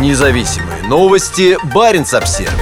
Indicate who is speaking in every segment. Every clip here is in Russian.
Speaker 1: Независимые новости. Барин обсерва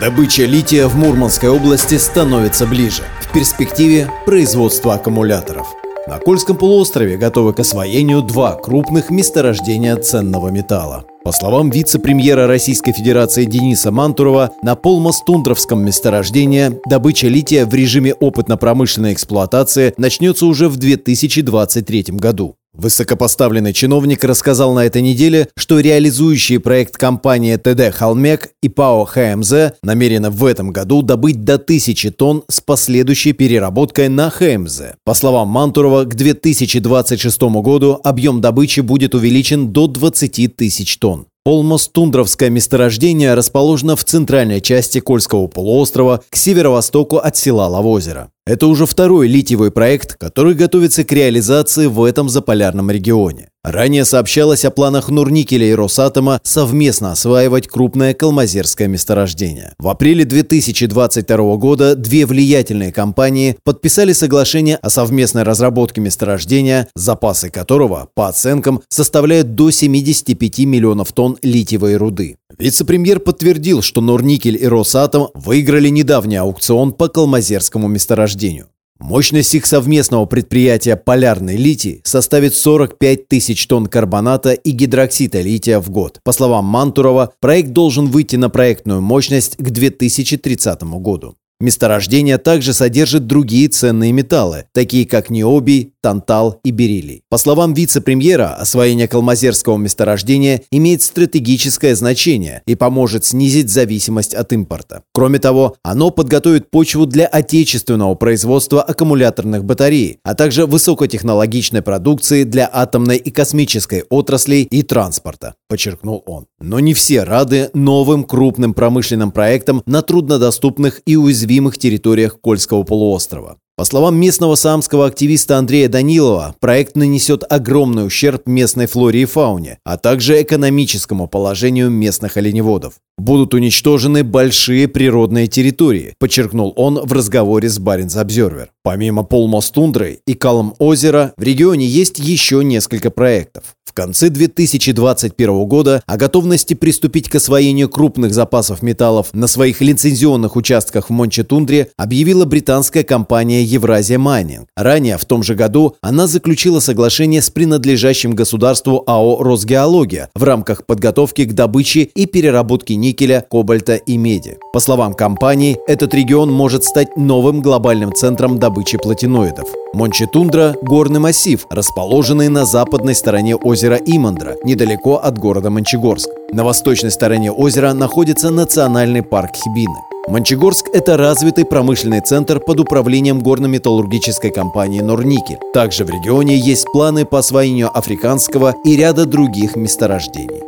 Speaker 2: Добыча лития в Мурманской области становится ближе. В перспективе производство аккумуляторов. На Кольском полуострове готовы к освоению два крупных месторождения ценного металла. По словам вице-премьера Российской Федерации Дениса Мантурова, на Полмостундровском месторождении добыча лития в режиме опытно-промышленной эксплуатации начнется уже в 2023 году. Высокопоставленный чиновник рассказал на этой неделе, что реализующие проект компания ТД «Холмек» и ПАО «ХМЗ» намерены в этом году добыть до 1000 тонн с последующей переработкой на ХМЗ. По словам Мантурова, к 2026 году объем добычи будет увеличен до 20 тысяч тонн. Олмос-тундровское месторождение расположено в центральной части Кольского полуострова к северо-востоку от села Лавозеро. Это уже второй литиевый проект, который готовится к реализации в этом заполярном регионе. Ранее сообщалось о планах Нурникеля и Росатома совместно осваивать крупное калмазерское месторождение. В апреле 2022 года две влиятельные компании подписали соглашение о совместной разработке месторождения, запасы которого, по оценкам, составляют до 75 миллионов тонн литиевой руды. Вице-премьер подтвердил, что Норникель и Росатом выиграли недавний аукцион по калмазерскому месторождению. Мощность их совместного предприятия «Полярный литий» составит 45 тысяч тонн карбоната и гидроксида лития в год. По словам Мантурова, проект должен выйти на проектную мощность к 2030 году. Месторождение также содержит другие ценные металлы, такие как необий, тантал и бериллий. По словам вице-премьера, освоение калмазерского месторождения имеет стратегическое значение и поможет снизить зависимость от импорта. Кроме того, оно подготовит почву для отечественного производства аккумуляторных батарей, а также высокотехнологичной продукции для атомной и космической отраслей и транспорта, подчеркнул он. Но не все рады новым крупным промышленным проектам на труднодоступных и уязвимых территориях Кольского полуострова. По словам местного самского активиста Андрея Данилова, проект нанесет огромный ущерб местной флоре и фауне, а также экономическому положению местных оленеводов. Будут уничтожены большие природные территории, подчеркнул он в разговоре с Barents Observer. Помимо Полмостундры и Колмозера, в регионе есть еще несколько проектов конце 2021 года о готовности приступить к освоению крупных запасов металлов на своих лицензионных участках в Монче-Тундре объявила британская компания Eurasia Mining. Ранее, в том же году, она заключила соглашение с принадлежащим государству АО «Росгеология» в рамках подготовки к добыче и переработке никеля, кобальта и меди. По словам компании, этот регион может стать новым глобальным центром добычи платиноидов. Мончетундра – горный массив, расположенный на западной стороне озера Имандра, недалеко от города Мончегорск. На восточной стороне озера находится национальный парк Хибины. Мончегорск – это развитый промышленный центр под управлением горно-металлургической компании «Норникель». Также в регионе есть планы по освоению африканского и ряда других месторождений.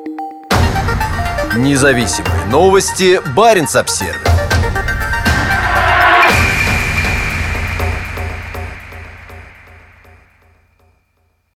Speaker 1: Независимые новости. Барин обсервис